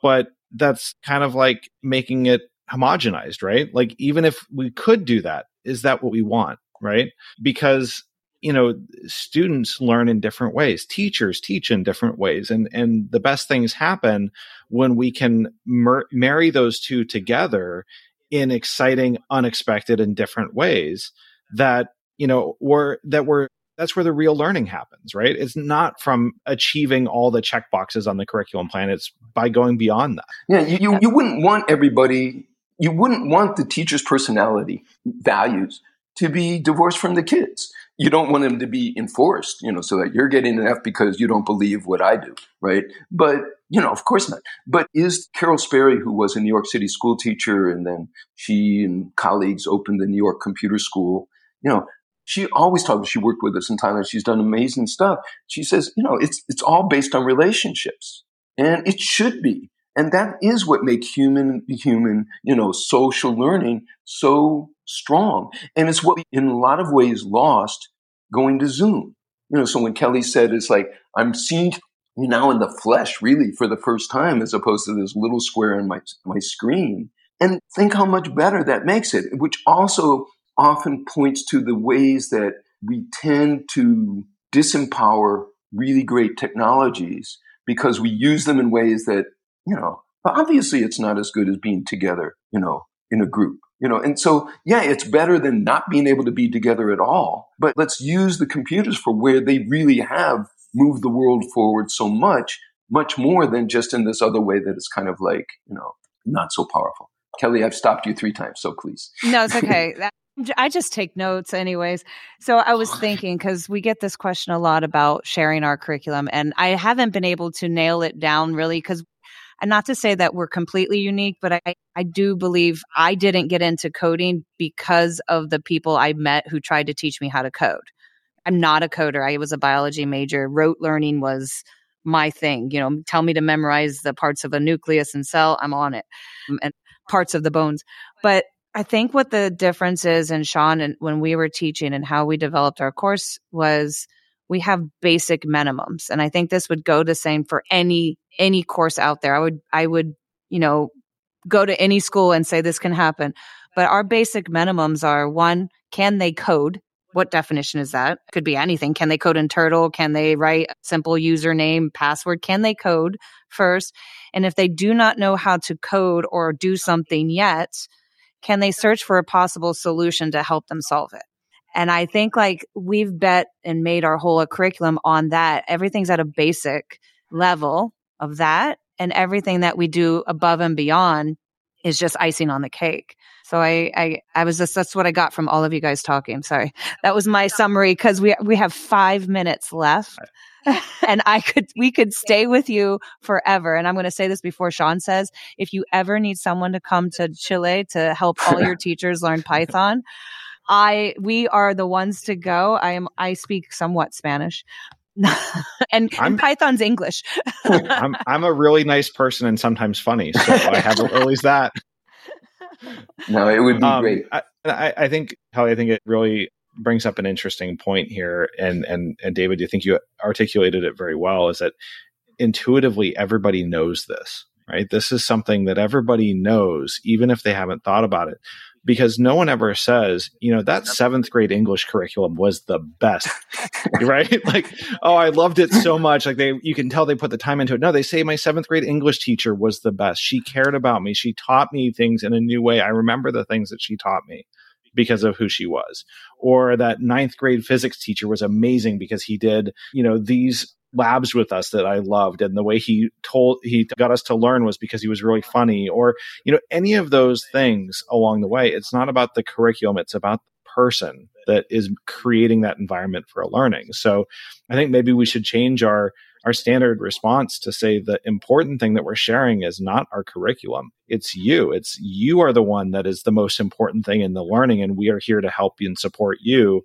But that's kind of like making it homogenized, right? Like, even if we could do that, is that what we want, right? Because you know students learn in different ways. Teachers teach in different ways. And and the best things happen when we can mer- marry those two together in exciting unexpected and different ways that you know or that we're that's where the real learning happens right? It's not from achieving all the check boxes on the curriculum plan. It's by going beyond that. Yeah you, you, you wouldn't want everybody you wouldn't want the teacher's personality values to be divorced from the kids you don't want them to be enforced, you know, so that you're getting an F because you don't believe what I do, right? But, you know, of course not. But is Carol Sperry, who was a New York City school teacher and then she and colleagues opened the New York Computer School, you know, she always talks, she worked with us in Thailand. She's done amazing stuff. She says, you know, it's, it's all based on relationships and it should be. And that is what makes human, human, you know, social learning so strong. And it's what we, in a lot of ways, lost going to Zoom. You know, so when Kelly said it's like, I'm seeing you now in the flesh, really, for the first time, as opposed to this little square on my, my screen. And think how much better that makes it, which also often points to the ways that we tend to disempower really great technologies because we use them in ways that, you know, obviously it's not as good as being together, you know, in a group you know and so yeah it's better than not being able to be together at all but let's use the computers for where they really have moved the world forward so much much more than just in this other way that is kind of like you know not so powerful. Kelly i've stopped you three times so please. No it's okay. I just take notes, anyways. So I was thinking because we get this question a lot about sharing our curriculum, and I haven't been able to nail it down really because and not to say that we're completely unique, but I, I do believe I didn't get into coding because of the people I met who tried to teach me how to code. I'm not a coder. I was a biology major. Rote learning was my thing. You know, tell me to memorize the parts of a nucleus and cell, I'm on it, um, and parts of the bones. But I think what the difference is, and Sean, and when we were teaching and how we developed our course was we have basic minimums. And I think this would go the same for any any course out there. I would I would, you know, go to any school and say this can happen. But our basic minimums are one, can they code? What definition is that? Could be anything. Can they code in Turtle? Can they write simple username, password? Can they code first? And if they do not know how to code or do something yet, can they search for a possible solution to help them solve it? And I think like we've bet and made our whole curriculum on that. Everything's at a basic level of that. And everything that we do above and beyond is just icing on the cake. So I, I, I was just, that's what I got from all of you guys talking. Sorry. That was my summary because we, we have five minutes left and I could, we could stay with you forever. And I'm going to say this before Sean says, if you ever need someone to come to Chile to help all your teachers learn Python, I we are the ones to go. I am I speak somewhat Spanish. and, and, Python's English. I'm I'm a really nice person and sometimes funny, so I have always that. No, it would be um, great. I, I, I think Kelly, I think it really brings up an interesting point here, and and and David, you think you articulated it very well. Is that intuitively everybody knows this, right? This is something that everybody knows, even if they haven't thought about it because no one ever says, you know, that seventh grade English curriculum was the best, right? Like, oh, I loved it so much. Like they, you can tell they put the time into it. No, they say my seventh grade English teacher was the best. She cared about me. She taught me things in a new way. I remember the things that she taught me because of who she was. Or that ninth grade physics teacher was amazing because he did, you know, these labs with us that I loved and the way he told he got us to learn was because he was really funny or you know any of those things along the way it's not about the curriculum it's about the person that is creating that environment for a learning so I think maybe we should change our our standard response to say the important thing that we're sharing is not our curriculum. It's you. It's you are the one that is the most important thing in the learning. And we are here to help you and support you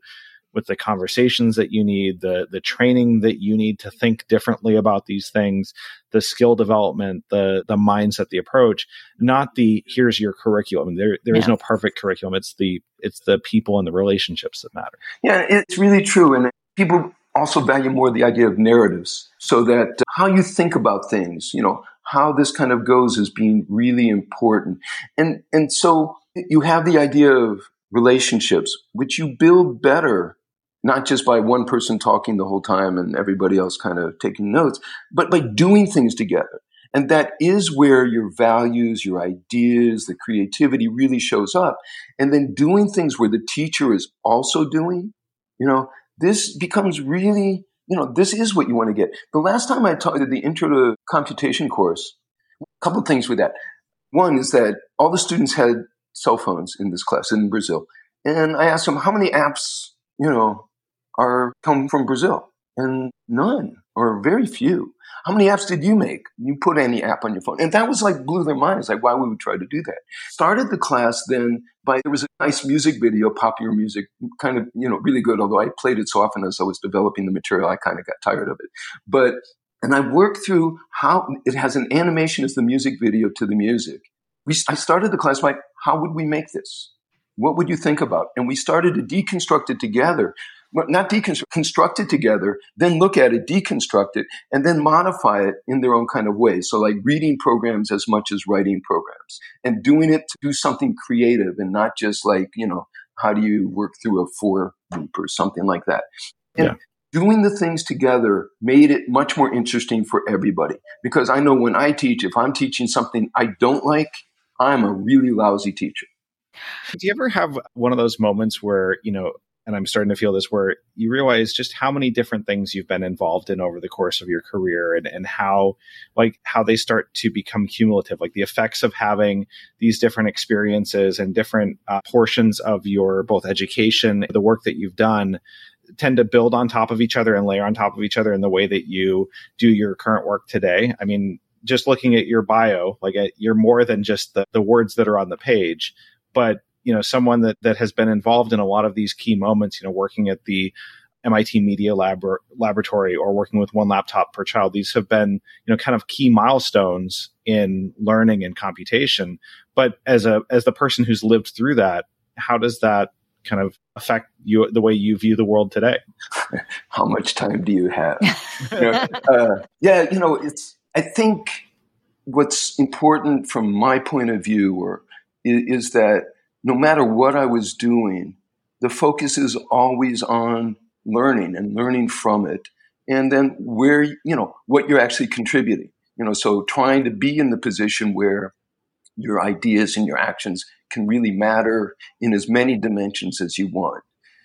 with the conversations that you need, the the training that you need to think differently about these things, the skill development, the the mindset, the approach, not the here's your curriculum. There there yeah. is no perfect curriculum. It's the it's the people and the relationships that matter. Yeah, it's really true. And people also value more the idea of narratives so that uh, how you think about things, you know, how this kind of goes is being really important. And, and so you have the idea of relationships, which you build better, not just by one person talking the whole time and everybody else kind of taking notes, but by doing things together. And that is where your values, your ideas, the creativity really shows up. And then doing things where the teacher is also doing, you know, this becomes really, you know, this is what you want to get. The last time I taught the intro to computation course, a couple things with that. One is that all the students had cell phones in this class in Brazil. And I asked them how many apps, you know, are come from Brazil? And none or very few. How many apps did you make? You put any app on your phone. And that was like blew their minds, like why would we would try to do that. Started the class then by, there was a nice music video, popular music, kind of, you know, really good. Although I played it so often as I was developing the material, I kind of got tired of it. But, and I worked through how it has an animation as the music video to the music. We, I started the class by, how would we make this? What would you think about? And we started to deconstruct it together not deconstruct, construct it together, then look at it, deconstruct it, and then modify it in their own kind of way. So like reading programs as much as writing programs and doing it to do something creative and not just like, you know, how do you work through a for loop or something like that. And yeah. doing the things together made it much more interesting for everybody. Because I know when I teach, if I'm teaching something I don't like, I'm a really lousy teacher. Do you ever have one of those moments where, you know, and I'm starting to feel this where you realize just how many different things you've been involved in over the course of your career and, and how like how they start to become cumulative, like the effects of having these different experiences and different uh, portions of your both education, the work that you've done tend to build on top of each other and layer on top of each other in the way that you do your current work today. I mean, just looking at your bio, like uh, you're more than just the, the words that are on the page, but you know someone that that has been involved in a lot of these key moments you know working at the MIT Media Lab Laboratory or working with one laptop per child. These have been, you know, kind of key milestones in learning and computation. But as a as the person who's lived through that, how does that kind of affect you the way you view the world today? how much time do you have? you know, uh, yeah, you know, it's. I think what's important from my point of view, or is, is that no matter what I was doing, the focus is always on learning and learning from it. And then where, you know, what you're actually contributing. You know, so trying to be in the position where your ideas and your actions can really matter in as many dimensions as you want.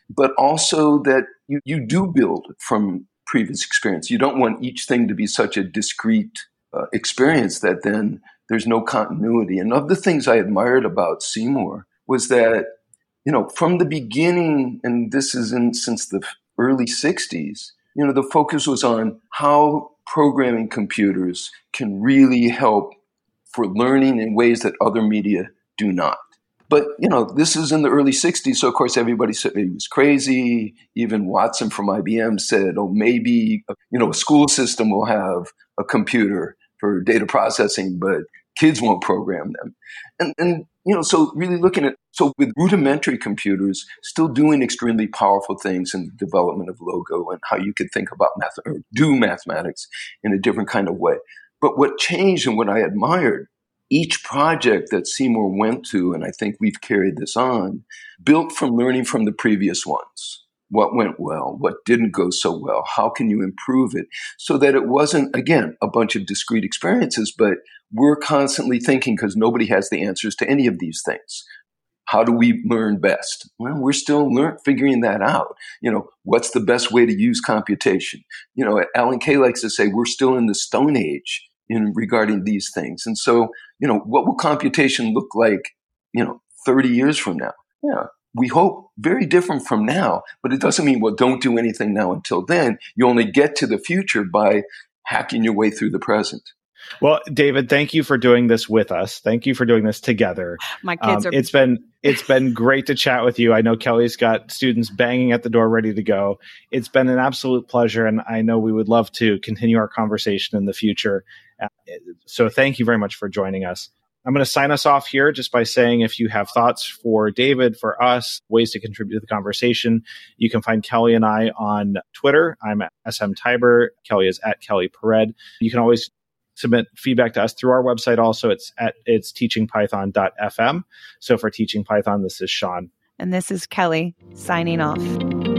But also that you, you do build from previous experience. You don't want each thing to be such a discrete uh, experience that then there's no continuity. And of the things I admired about Seymour was that, you know, from the beginning, and this is in since the early 60s, you know, the focus was on how programming computers can really help for learning in ways that other media do not. But, you know, this is in the early 60s, so of course everybody said he was crazy. Even Watson from IBM said, oh, maybe, you know, a school system will have a computer for data processing, but kids won't program them. And, and you know, so really looking at so with rudimentary computers still doing extremely powerful things in the development of logo and how you could think about math or do mathematics in a different kind of way. But what changed and what I admired each project that Seymour went to, and I think we've carried this on, built from learning from the previous ones. What went well? What didn't go so well? How can you improve it? So that it wasn't, again, a bunch of discrete experiences, but we're constantly thinking because nobody has the answers to any of these things. How do we learn best? Well, we're still learn, figuring that out. You know, what's the best way to use computation? You know, Alan Kay likes to say we're still in the Stone Age in regarding these things. And so, you know, what will computation look like, you know, 30 years from now? Yeah, we hope very different from now, but it doesn't mean, well, don't do anything now until then. You only get to the future by hacking your way through the present. Well, David, thank you for doing this with us. Thank you for doing this together. My kids um, are. It's been it's been great to chat with you. I know Kelly's got students banging at the door, ready to go. It's been an absolute pleasure, and I know we would love to continue our conversation in the future. Uh, so, thank you very much for joining us. I'm going to sign us off here just by saying if you have thoughts for David, for us, ways to contribute to the conversation, you can find Kelly and I on Twitter. I'm at SM Tibor. Kelly is at Kelly Pared. You can always submit feedback to us through our website also it's at it's teachingpython.fm so for teaching python this is sean and this is kelly signing off